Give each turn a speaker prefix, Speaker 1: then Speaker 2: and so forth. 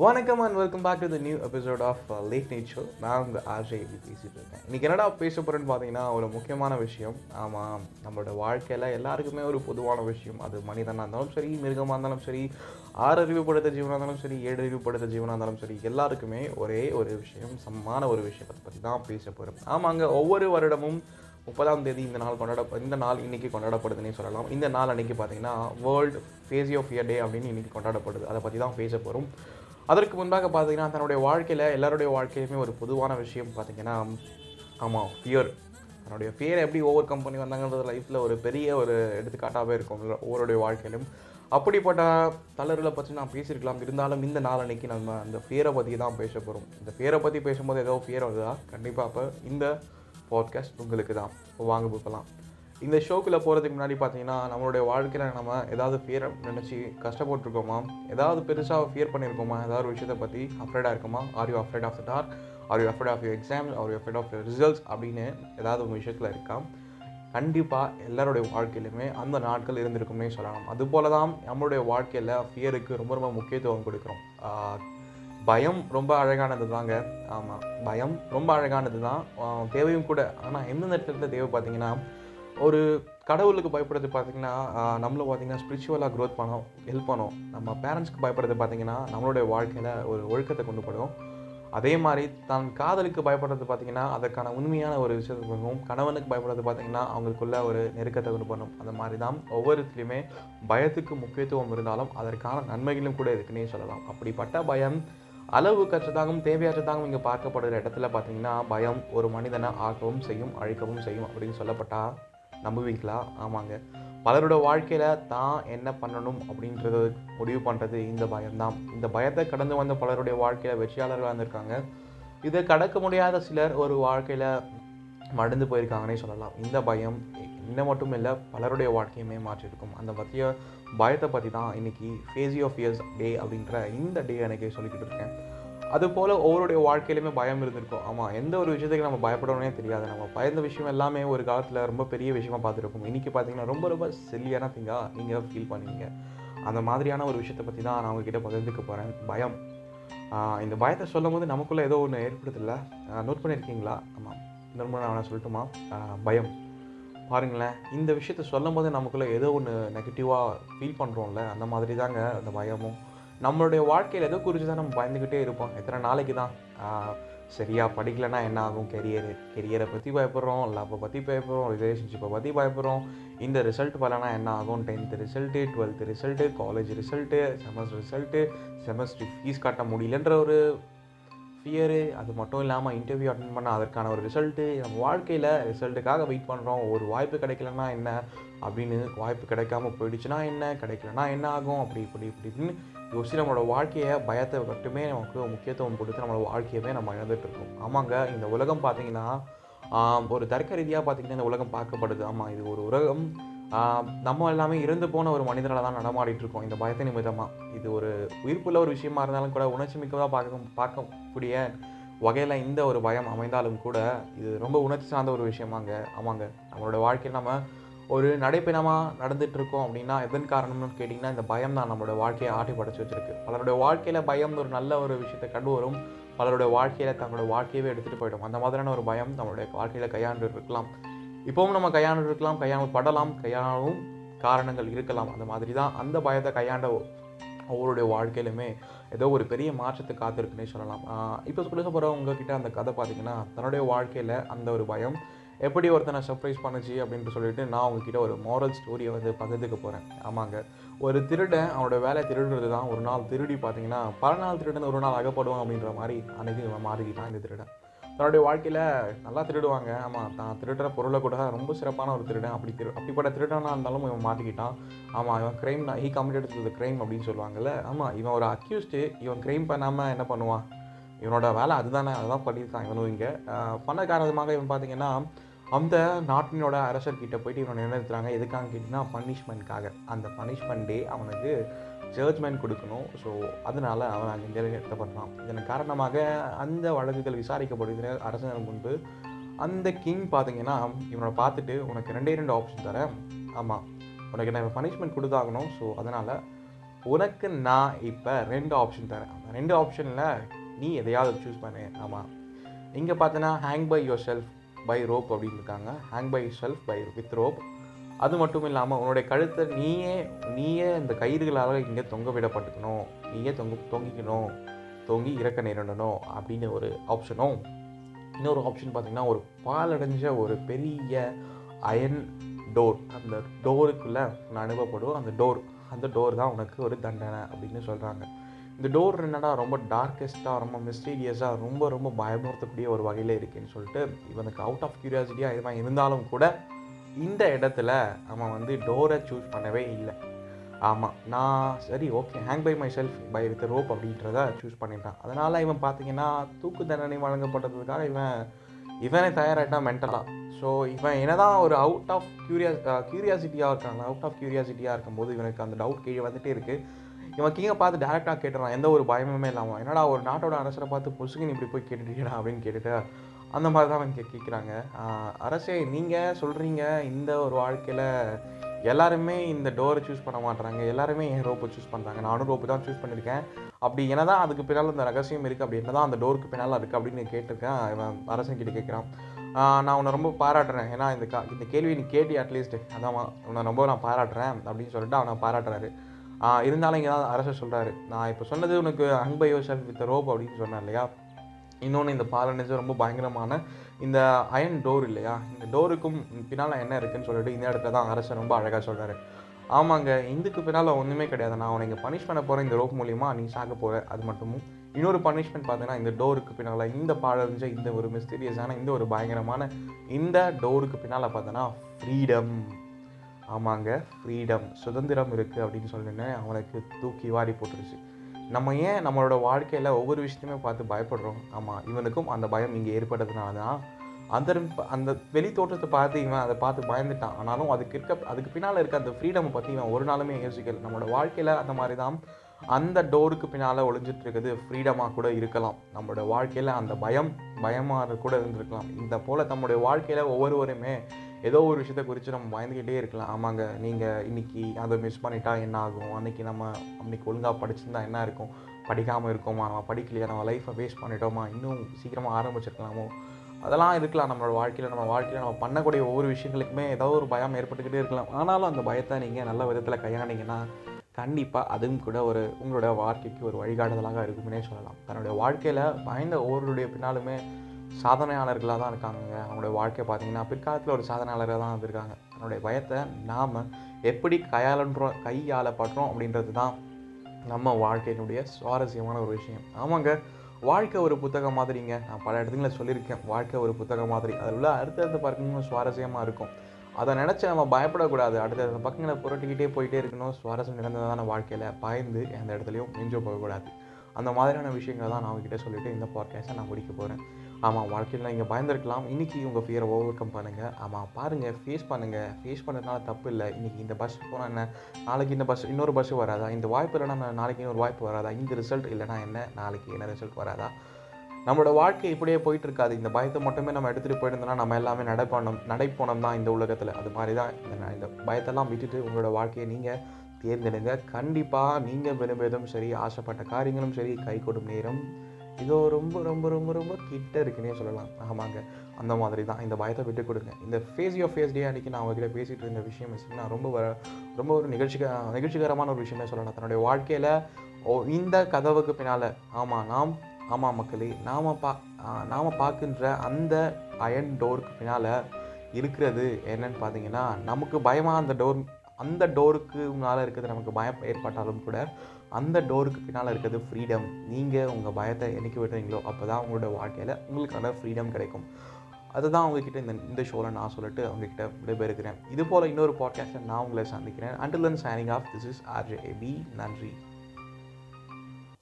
Speaker 1: வணக்கம் and welcome back to the new episode of late night show நான் உங்கள் RJ இப்படி பேசிட்டு இருக்கேன். இன்றைக்கி என்னடா பேச போகிறேன்னு பார்த்தீங்கன்னா ஒரு முக்கியமான விஷயம். ஆமாம் நம்மளோட வாழ்க்கையில் எல்லாருக்குமே ஒரு பொதுவான விஷயம். அது மனிதனாக இருந்தாலும் சரி மிருகமாக இருந்தாலும் சரி ஆறு அறிவுப்படுத்த ஜீவனாக இருந்தாலும் சரி ஏழு அறிவுப்படுத்த ஜீவனாக இருந்தாலும் சரி எல்லாருக்குமே ஒரே ஒரு விஷயம் சமமான ஒரு விஷயத்தை பற்றி தான் பேச போகிறோம் ஆமாங்க ஒவ்வொரு வருடமும் முப்பதாம் தேதி இந்த நாள் கொண்டாட இந்த நாள் இன்றைக்கி கொண்டாடப்படுதுன்னே சொல்லலாம். இந்த நாள் அன்றைக்கி பார்த்தீங்கன்னா world face of fear day அப்படின்னு இன்றைக்கி கொண்டாடப்படுது. அதை பற்றி தான் பேச போகிறோம் அதற்கு முன்பாக பார்த்தீங்கன்னா தன்னுடைய வாழ்க்கையில் எல்லாருடைய வாழ்க்கையிலுமே ஒரு பொதுவான விஷயம் பார்த்தீங்கன்னா ஆமாம் ஃபியர் தன்னுடைய ஃபியரை எப்படி ஓவர் கம் பண்ணி வந்தாங்கன்றது லைஃப்பில் ஒரு பெரிய ஒரு எடுத்துக்காட்டாகவே இருக்கும். ஒவ்வொருடைய வாழ்க்கையிலும். அப்படிப்பட்ட தளர்களை பற்றி நான் பேசியிருக்கலாம். இருந்தாலும் இந்த நாளன்னைக்கு நம்ம அந்த ஃபியரை பற்றி தான் பேச போகிறோம் இந்த ஃபியரை பற்றி பேசும்போது ஏதோ ஃபியர் வருதா? கண்டிப்பாக அப்போ இந்த பாட்காஸ்ட் உங்களுக்கு தான். வாங்க போகலாம். இந்த ஷோக்குள்ளே போகிறதுக்கு முன்னாடி பார்த்தீங்கன்னா நம்மளுடைய வாழ்க்கையில் நம்ம ஏதாவது ஃபியர் நினச்சி கஷ்டப்பட்டுருக்கோமா? ஏதாவது பெருசாக ஃபியர் பண்ணியிருக்கோமா ஏதாவது ஒரு விஷயத்தை பற்றி அஃப்ரைடாக இருக்குமா? Are you afraid of the dark are you afraid of you exams are you afraid of you results அப்படின்னு ஏதாவது ஒரு விஷயத்தில் இருக்கா? கண்டிப்பாக எல்லாருடைய வாழ்க்கையிலுமே அந்த நாட்கள் இருந்திருக்கும்னே சொல்லலாம். அதுபோல தான் நம்மளுடைய வாழ்க்கையில் ஃபியருக்கு ரொம்ப ரொம்ப முக்கியத்துவம் கொடுக்குறோம். பயம் ரொம்ப அழகானது தாங்க ஆமாம் பயம் ரொம்ப அழகானது தான் தேவையும் கூட. ஆனால் எந்தெந்த இடத்துல தேவை பார்த்தீங்கன்னா ஒரு கடவுளுக்கு பயப்படுறது பார்த்திங்கன்னா நம்மளும் பார்த்தீங்கன்னா ஸ்பிரிச்சுவலாக க்ரோத் பண்ணோம் ஹெல்ப் பண்ணோம். நம்ம பேரண்ட்ஸ்க்கு பயப்படுறது பார்த்தீங்கன்னா நம்மளுடைய வாழ்க்கையில் ஒரு ஒழுக்கத்தை கொண்டு போடும். அதே மாதிரி தான் காதலுக்கு பயப்படுறது பார்த்தீங்கன்னா அதற்கான உண்மையான ஒரு விஷயத்தை பண்ணும் கணவனுக்கு பயப்படுறது பார்த்திங்கன்னா அவங்களுக்குள்ள ஒரு நெருக்கத்தை கொண்டு பண்ணும் அந்த மாதிரி தான் ஒவ்வொருத்திலையுமே பயத்துக்கு முக்கியத்துவம் இருந்தாலும் அதற்கான நன்மைகளும் கூட இருக்குன்னே சொல்லலாம். அப்படிப்பட்ட பயம் அளவு கற்றதாகவும் தேவையற்றதாகவும் இங்கே பார்க்கப்படுகிற இடத்துல பார்த்தீங்கன்னா பயம் ஒரு மனிதனை ஆக்கவும் செய்யும் அழிக்கவும் செய்யும் அப்படின்னு சொல்லப்பட்டால் நம்புவீங்களா? ஆமாங்க. பலரோட வாழ்க்கையில் தான் என்ன பண்ணணும் அப்படின்றத முடிவு பண்ணுறது இந்த பயம்தான். இந்த பயத்தை கடந்து வந்த பலருடைய வாழ்க்கையில் வெற்றியாளர்களாக இருந்திருக்காங்க. இதை கடக்க முடியாத சிலர் ஒரு வாழ்க்கையில் மடந்து போயிருக்காங்கன்னே சொல்லலாம். இந்த பயம் இன்னும் மட்டும் இல்லை பலருடைய வாழ்க்கையுமே மாற்றிருக்கும் அந்த பற்றிய பயத்தை பற்றி தான் இன்றைக்கி ஃபேஸி ஆஃப் இயர்ஸ் டே அப்படின்ற இந்த டே எனக்கு சொல்லிக்கிட்டு இருக்கேன். அது போல் ஒவ்வொருடைய வாழ்க்கையிலுமே பயம் இருந்திருக்கும். ஆமாம் எந்த ஒரு விஷயத்துக்கு நம்ம பயப்படணும்னே தெரியாது. நம்ம பயந்த விஷயம் எல்லாமே ஒரு காலத்தில் ரொம்ப பெரிய விஷயமா பார்த்துருப்போம் இன்றைக்கி பார்த்தீங்கன்னா ரொம்ப ரொம்ப சில்லியான திங்காக நீங்கள் ஃபீல் பண்ணுவீங்க. அந்த மாதிரியான ஒரு விஷயத்தை பற்றி தான் நான் உங்ககிட்ட பகிர்ந்துக்க போகிறேன் பயம். இந்த பயத்தை சொல்லும் போது நமக்குள்ளே ஏதோ ஒன்று ஏற்படுதில்ல? நோட் பண்ணியிருக்கீங்களா ஆமாம் இந்த முறை நான் சொல்லட்டுமா? பயம். பாருங்களேன் இந்த விஷயத்த சொல்லும் போது நமக்குள்ளே ஏதோ ஒன்று நெகட்டிவாக ஃபீல் பண்ணுறோம்ல அந்த மாதிரி தாங்க அந்த பயமும். நம்மளுடைய வாழ்க்கையில் எதோ குறித்து தான் நம்ம பயந்துக்கிட்டே இருப்போம். எத்தனை நாளைக்கு தான் சரியாக படிக்கலைன்னா என்ன ஆகும்? கெரியரு கெரியரை பற்றி பயப்படுறோம் லவ்வை பற்றி பயப்படுறோம் ரிலேஷன்ஷிப்பை பற்றி பயப்படுறோம். இந்த ரிசல்ட் வரலனா என்ன ஆகும்? Tenth result twelfth result college result semester result semester fees கட்ட முடியலன்ற ஒரு ஃபியரு அது மட்டும் இல்லாமல் இன்டர்வியூ அட்டன் பண்ண அதற்கான ஒரு ரிசல்ட்டு நம்ம வாழ்க்கையில் ரிசல்ட்டுக்காக வெயிட் பண்ணுறோம் ஒரு வாய்ப்பு கிடைக்கலன்னா என்ன? அப்படின்னு வாய்ப்பு கிடைக்காம போயிடுச்சுன்னா என்ன? கிடைக்கலன்னா என்ன ஆகும்? அப்படி இப்படி இப்படின்னு யோசிச்சு நம்மளோட வாழ்க்கையை பயத்தை மட்டுமே நமக்கு முக்கியத்துவம் கொடுத்து நம்மளோட வாழ்க்கையவே நம்ம இழந்துட்டுருக்கோம் ஆமாங்க இந்த உலகம் பார்த்தீங்கன்னா ஒரு தர்க்க ரீதியாக பார்த்தீங்கன்னா இந்த உலகம் பார்க்கப்படுது. ஆமாம் இது ஒரு உலகம். நம்ம எல்லாமே இறந்து போன ஒரு மனிதனால தான் நடமாடிட்டு இருக்கோம். இந்த பயத்தை நிமித்தமாக இது ஒரு உயிர்ப்புள்ள ஒரு விஷயமா இருந்தாலும் கூட உணர்ச்சி மிக்கதாக பார்க்க பார்க்கக்கூடிய வகையில் இந்த ஒரு பயம் அமைந்தாலும் கூட இது ரொம்ப உணர்ச்சி சார்ந்த ஒரு விஷயமாங்க. ஆமாங்க நம்மளோட வாழ்க்கையில் நம்ம ஒரு நடைப்பயணமாக நடந்துட்டு இருக்கோம் அப்படின்னா எதன் காரணம்னு கேட்டிங்கன்னா இந்த பயம் தான் நம்மளோட வாழ்க்கையை ஆட்டி படைச்சு வச்சிருக்கு. பலருடைய வாழ்க்கையில் பயம் ஒரு நல்ல ஒரு விஷயத்தை கண்டு வரும் பலருடைய வாழ்க்கையில் தங்களோட வாழ்க்கையவே எடுத்துகிட்டு போயிடும். அந்த மாதிரியான ஒரு பயம் நம்மளுடைய வாழ்க்கையில் கையாண்டு இருக்கலாம் இப்போவும் நம்ம கையாண்டு இருக்கலாம் கையாண்டு படலாம் கையாளவும் காரணங்கள் இருக்கலாம். அந்த மாதிரி தான் அந்த பயத்தை கையாண்ட ஒவ்வொருடைய வாழ்க்கையிலுமே ஏதோ ஒரு பெரிய மாற்றத்தை காத்திருக்குன்னே சொல்லலாம். இப்போ கொடுக்க போகிற உங்ககிட்ட அந்த கதை பார்த்திங்கன்னா தன்னுடைய வாழ்க்கையில் அந்த ஒரு பயம் எப்படி ஒருத்தனை சர்ப்ரைஸ் பண்ணுச்சு அப்படின்ட்டு சொல்லிட்டு நான் உங்ககிட்ட ஒரு மாரல் ஸ்டோரியை வந்து பகிர்ந்துக்க போகிறேன் ஆமாங்க. ஒரு திருடன் அவனோட வேலை திருடுறது தான் ஒரு நாள் திருடி பார்த்தீங்கன்னா பல நாள் திருடன் ஒரு நாள் அகப்படுவான் அப்படின்ற மாதிரி அன்றைக்கி இவன் மாறிக்கிட்டான் இந்த திருடன். தன்னுடைய வாழ்க்கையில் நல்லா திருடுவாங்க. ஆமாம் தான் திருடுற பொருளை கூட ரொம்ப சிறப்பான ஒரு திருடன். அப்படி திரு அப்படிப்பட்ட திருடனாக இருந்தாலும் இவன் மாட்டிக்கிட்டான். ஆமாம் இவன் crime he committed to crime அப்படின்னு சொல்லுவாங்கல்ல. ஆமாம் இவன் ஒரு அக்யூஸ்டு இவன் க்ரைம் பண்ணாமல் என்ன பண்ணுவான்? இவனோட வேலை அதுதானே அதுதான் பண்ணியிருக்கான் இவனும் இங்கே. பண்ண காரணமாக இவன் பார்த்தீங்கன்னா அந்த நாட்டினோட அரசர்கிட்ட போயிட்டு இவனை நினைத்துறாங்க எதுக்காக கேட்டிங்கன்னா பனிஷ்மெண்ட்காக அந்த பனிஷ்மெண்ட் டே அவனுக்கு ஜட்ஜ்மெண்ட் கொடுக்கணும். ஸோ அதனால் அவன் அங்கே நிறுத்தப்படுறான் இதன் காரணமாக அந்த வழக்குகள் விசாரிக்கப்படுகிற அரசர் முன்பு அந்த கிங் பார்த்தீங்கன்னா இவனை பார்த்துட்டு உனக்கு ரெண்டே ரெண்டு ஆப்ஷன் தரேன். ஆமாம் உனக்கு நான் பனிஷ்மெண்ட் கொடுத்தாகணும். ஸோ அதனால் உனக்கு நான் இப்போ ரெண்டு ஆப்ஷன் தரேன். அந்த ரெண்டு ஆப்ஷனில் நீ எதையாவது சூஸ் பண்ணு. ஆமாம் இங்கே பார்த்தோன்னா hang by yourself by rope அப்படின்னு இருக்காங்க hang by self by with rope அது மட்டும் இல்லாமல் உன்னுடைய கழுத்தை நீயே நீயே இந்த கயிறுகளால் இங்கே தொங்க விடப்பட்டுக்கணும். நீயே தொங்க தொங்கிக்கணும். தொங்கி இறக்க நேரிடணும் அப்படின்னு ஒரு ஆப்ஷனும் இன்னொரு ஆப்ஷன் பார்த்தீங்கன்னா ஒரு பாலடைஞ்ச ஒரு பெரிய அயன் டோர் அந்த டோருக்குள்ளே நான் அனுபவப்படும் அந்த டோர் அந்த டோர் தான் உனக்கு ஒரு தண்டனை அப்படின்னு சொல்கிறாங்க இந்த டோர் என்னடா ரொம்ப டார்க்கெஸ்ட்டாக ரொம்ப மிஸ்டீரியஸாக ரொம்ப ரொம்ப பயமுறுத்தக்கூடிய ஒரு வகையில் இருக்குன்னு சொல்லிட்டு இவனுக்கு அவுட் ஆஃப் க்யூரியாசிட்டியாக இதுவாக இருந்தாலும் கூட இந்த இடத்துல அவன் வந்து டோரை சூஸ் பண்ணவே இல்லை. ஆமாம் நான் சரி okay hang by myself by with rope அப்படின்றத சூஸ் பண்ணிட்டான். அதனால் இவன் பார்த்தீங்கன்னா தூக்கு தண்டனை வழங்கப்பட்டதுக்காக இவன் இவனே தயாராகிட்டான் மென்டலாக ஸோ இவன் என்னதான் ஒரு அவுட் ஆஃப் கியூரியா க்யூரியாசிட்டியாக இருக்கான் அவுட் ஆஃப் க்யூரியாசிட்டியாக இருக்கும்போது இவனுக்கு அந்த டவுட் கீழே வந்துட்டே இருக்குது இவன் கீழே பார்த்து டேரெக்டாக கேட்டுறான் எந்த ஒரு பயமுமே இல்லாமல் என்னடா ஒரு நாட்டோட அரசரை பார்த்து பொசுக்குன்னு இப்படி போய் கேட்டுட்டீங்கடா அப்படின்னு கேட்டுட்டு அந்த மாதிரி தான் அவன் கே கேட்குறாங்க அரசே நீங்கள் சொல்கிறீங்க இந்த ஒரு வாழ்க்கையில் எல்லாருமே இந்த டோரை சூஸ் பண்ண மாட்றாங்க. எல்லாருமே என் ரோப்பை சூஸ் பண்ணுறாங்க நானும் ரோப்பு தான் சூஸ் பண்ணியிருக்கேன். அப்படி என்ன தான் அதுக்கு பின்னால் அந்த ரகசியம் இருக்குது அப்படி என்ன தான் அந்த டோருக்கு பின்னால் இருக்குது அப்படின்னு கேட்டிருக்கேன். அரசன் கிட்ட கேட்குறான். நான் உன்னை ரொம்ப பாராட்டுறேன். ஏன்னா இந்த கா இந்த கேள்வி நீ கேட்டி அட்லீஸ்ட் அதான் உன்னை ரொம்ப நான் பாராட்டுறேன் அப்படின்னு சொல்லிட்டு அவனை பாராட்டுறாரு. இருந்தாலும் இங்கே தான் அரசர் சொல்கிறாரு நான் இப்போ சொன்னது உனக்கு அன்பை யோசல் வித் ரோப் அப்படின்னு சொன்னேன் இல்லையா? இன்னொன்று இந்த பால் பாலனேஜ் ரொம்ப பயங்கரமான இந்த அயன் டோர் இல்லையா? இந்த டோருக்கும் பின்னால் என்ன இருக்குன்னு சொல்லிட்டு இந்த இடத்துல தான் அரசர் ரொம்ப அழகாக சொல்கிறாரு ஆமாங்க இதுக்கு பின்னால் ஒன்றுமே கிடையாது. நான் உனக்கு பனிஷ் பண்ண போகிறேன் இந்த ரோப் மூலிமா நீ சாக போகிற அது மட்டுமும் இன்னொரு பனிஷ்மெண்ட் பார்த்தீங்கன்னா இந்த டோருக்கு பின்னால் இந்த பாலடைஞ்ச இந்த ஒரு மிஸ்டீரியஸான இந்த ஒரு பயங்கரமான இந்த டோருக்கு பின்னால் பார்த்தோன்னா ஃப்ரீடம் ஆமாங்க ஃப்ரீடம் சுதந்திரம் இருக்குது அப்படின்னு சொல்லிட்டு அவனுக்கு தூக்கி வாரி போட்டுருச்சு. நம்ம ஏன் நம்மளோட வாழ்க்கையில் ஒவ்வொரு விஷயத்தையுமே பார்த்து பயப்படுறோம்? ஆமாம் இவனுக்கும் அந்த பயம் இங்கே ஏற்பட்டதுனால தான் அந்த அந்த வெளி தோற்றத்தை பார்த்து இவன் அதை பார்த்து பயந்துட்டான். ஆனாலும் அதுக்கு இருக்க அதுக்கு பின்னால் இருக்க அந்த ஃப்ரீடமை பற்றி இவன் ஒரு நாளுமே யோசிக்கல. நம்மளோட வாழ்க்கையில் அந்த மாதிரி தான் அந்த டோருக்கு பின்னால் ஒளிஞ்சிட்டு இருக்கிறது ஃப்ரீடமாக கூட இருக்கலாம். நம்மளோட வாழ்க்கையில் அந்த பயம் பயமாக கூட இருந்திருக்கலாம். இந்த போல் நம்மளுடைய வாழ்க்கையில் ஒவ்வொருவருமே ஏதோ ஒரு விஷயத்தை குறித்து நம்ம பயந்துக்கிட்டே இருக்கலாம். ஆமாங்க நீங்கள் இன்றைக்கி அதை மிஸ் பண்ணிட்டா என்ன ஆகும்? அன்றைக்கி நம்ம அன்றைக்கி ஒழுங்காக படிச்சிருந்தா என்ன இருக்கும்? படிக்காமல் இருக்கோமா? நம்ம படிக்கலையா? நம்ம லைஃப்பை வேஸ்ட் பண்ணிட்டோமா? இன்னும் சீக்கிரமாக ஆரம்பிச்சிருக்கலாமோ? அதெல்லாம் இருக்கலாம். நம்மளோட வாழ்க்கையில் நம்ம வாழ்க்கையில் நம்ம பண்ணக்கூடிய ஒவ்வொரு விஷயங்களுக்குமே ஏதோ ஒரு பயம் ஏற்பட்டுக்கிட்டே இருக்கலாம். ஆனாலும் அந்த பயத்தை நீங்கள் நல்ல விதத்தில் கையாண்டிங்கன்னா கண்டிப்பாக அதுவும் கூட ஒரு உங்களோட வாழ்க்கைக்கு ஒரு வழிகாட்டுதலாக இருக்கும்னே சொல்லலாம். தன்னுடைய வாழ்க்கையில் பயந்த ஒவ்வொருடைய பின்னாலுமே சாதனையாளர்களாக தான் இருக்காங்க அவங்களுடைய வாழ்க்கை பார்த்தீங்கன்னா பிற்காலத்தில் ஒரு சாதனையாளராக தான் இருந்திருக்காங்க தன்னுடைய பயத்தை நாம் எப்படி கையாளன்றோம் கையாளப்படுறோம் அப்படின்றது தான் நம்ம வாழ்க்கையினுடைய சுவாரஸ்யமான ஒரு விஷயம். ஆமாங்க வாழ்க்கை ஒரு புத்தகம் மாதிரிங்க. நான் பல இடத்துல சொல்லியிருக்கேன் வாழ்க்கை ஒரு புத்தகம் மாதிரி. அதில் உள்ள அடுத்தடுத்த பக்கங்களும் சுவாரஸ்யமாக இருக்கும். அதை நினச்சி நம்ம பயப்படக்கூடாது. அடுத்தடுத்த பக்கங்களை புரட்டிக்கிட்டே போயிட்டே இருக்கணும். சுவாரஸ்யம் நிறந்ததான வாழ்க்கையில் பயந்து எந்த இடத்துலையும் மிஞ்சு போகக்கூடாது. அந்த மாதிரியான விஷயங்களை தான் நான் அவங்ககிட்ட சொல்லிவிட்டு இந்த பாட்காஸ்ட்டை நான் முடிக்க போகிறேன் ஆமாம் வாழ்க்கையில் நீங்கள் பயந்துருக்கலாம். இன்றைக்கி உங்கள் ஃபியரை ஓவர் கம் பண்ணுங்கள் ஆமாம் பாருங்கள் ஃபேஸ் பண்ணுங்கள் ஃபேஸ் பண்ணுறதுனால தப்பு இல்லை. இன்றைக்கி இந்த பஸ் போனால் என்ன? நாளைக்கு இந்த பஸ் இன்னொரு பஸ்ஸு வராதா? இந்த வாய்ப்பு இல்லைனா நாளைக்கு இன்னொரு வாய்ப்பு வராதா? இந்த ரிசல்ட் இல்லைனா என்ன? நாளைக்கு என்ன ரிசல்ட் வராதா? நம்மளோட வாழ்க்கை இப்படியே போயிட்டு இருக்காது இந்த பயத்தை மட்டுமே நம்ம எடுத்துகிட்டு போயிருந்தோம்னா நம்ம எல்லாமே நடைப்போனம் நடைப்போனோம் தான் இந்த உலகத்தில். அது மாதிரி தான் இந்த இந்த பயத்தெல்லாம் விட்டுட்டு உங்களோட வாழ்க்கையை நீங்கள் தேர்ந்தெடுங்க. கண்டிப்பாக நீங்கள் விரும்பியதும் சரி ஆசைப்பட்ட காரியங்களும் சரி கை கொடும் நேரம் இதோ ரொம்ப ரொம்ப ரொம்ப ரொம்ப கிட்ட இருக்குன்னே சொல்லலாம். ஆமாங்க. அந்த மாதிரி தான் இந்த பயத்தை விட்டு கொடுங்க. இந்த ஃபேஸ் யோ ஃபேஸ் டே அன்றைக்கி நான் உங்ககிட்ட பேசிகிட்டு இருந்த விஷயம் வச்சுன்னா ரொம்ப ரொம்ப ஒரு நிகழ்ச்சிக நிகழ்ச்சிகரமான ஒரு விஷயமே சொல்லலாம். தன்னுடைய வாழ்க்கையில் ஓ இந்த கதவுக்கு பின்னால் ஆமாம் நாம் ஆமாம் மக்களே நாம் பா நாம் பார்க்கின்ற அந்த அயன் டோருக்கு பின்னால் இருக்கிறது என்னன்னு பார்த்தீங்கன்னா நமக்கு பயமாக அந்த டோர் அந்த டோருக்கு முன்னால் இருக்கிறது நமக்கு பயம் ஏற்பட்டாலும் கூட அந்த டோருக்கு பின்னால் இருக்கிறது ஃப்ரீடம் நீங்கள் உங்கள் பயத்தை என்னைக்கு விடுறீங்களோ அப்போ தான் உங்களோட வாழ்க்கையில் உங்களுக்கான ஃப்ரீடம் கிடைக்கும். அதுதான் அவங்கக்கிட்ட இந்த இந்த ஷோவில் நான் சொல்லிட்டு அவங்கக்கிட்ட விடைபெறுகிறேன். இது போல் இன்னொரு பாட்காஸ்ட்டில் நான் உங்களை சந்திக்கிறேன். Until then signing off this is RJ நன்றி.